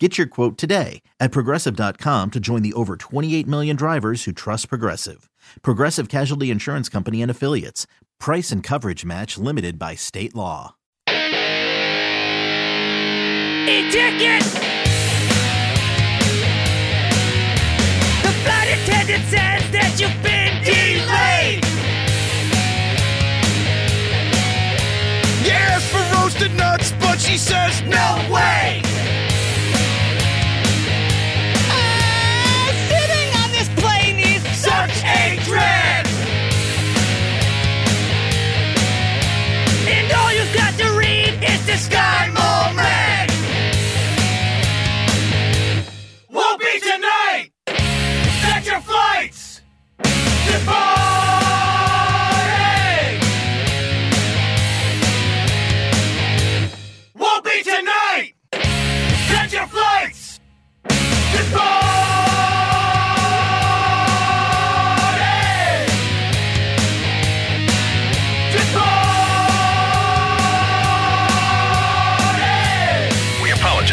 Get your quote today at progressive.com to join the over 28 million drivers who trust Progressive. Progressive Casualty Insurance Company and Affiliates. Price and coverage match limited by state law. E-ticket! The flight attendant says that you've been delayed! Yes, for roasted nuts, but she says no way.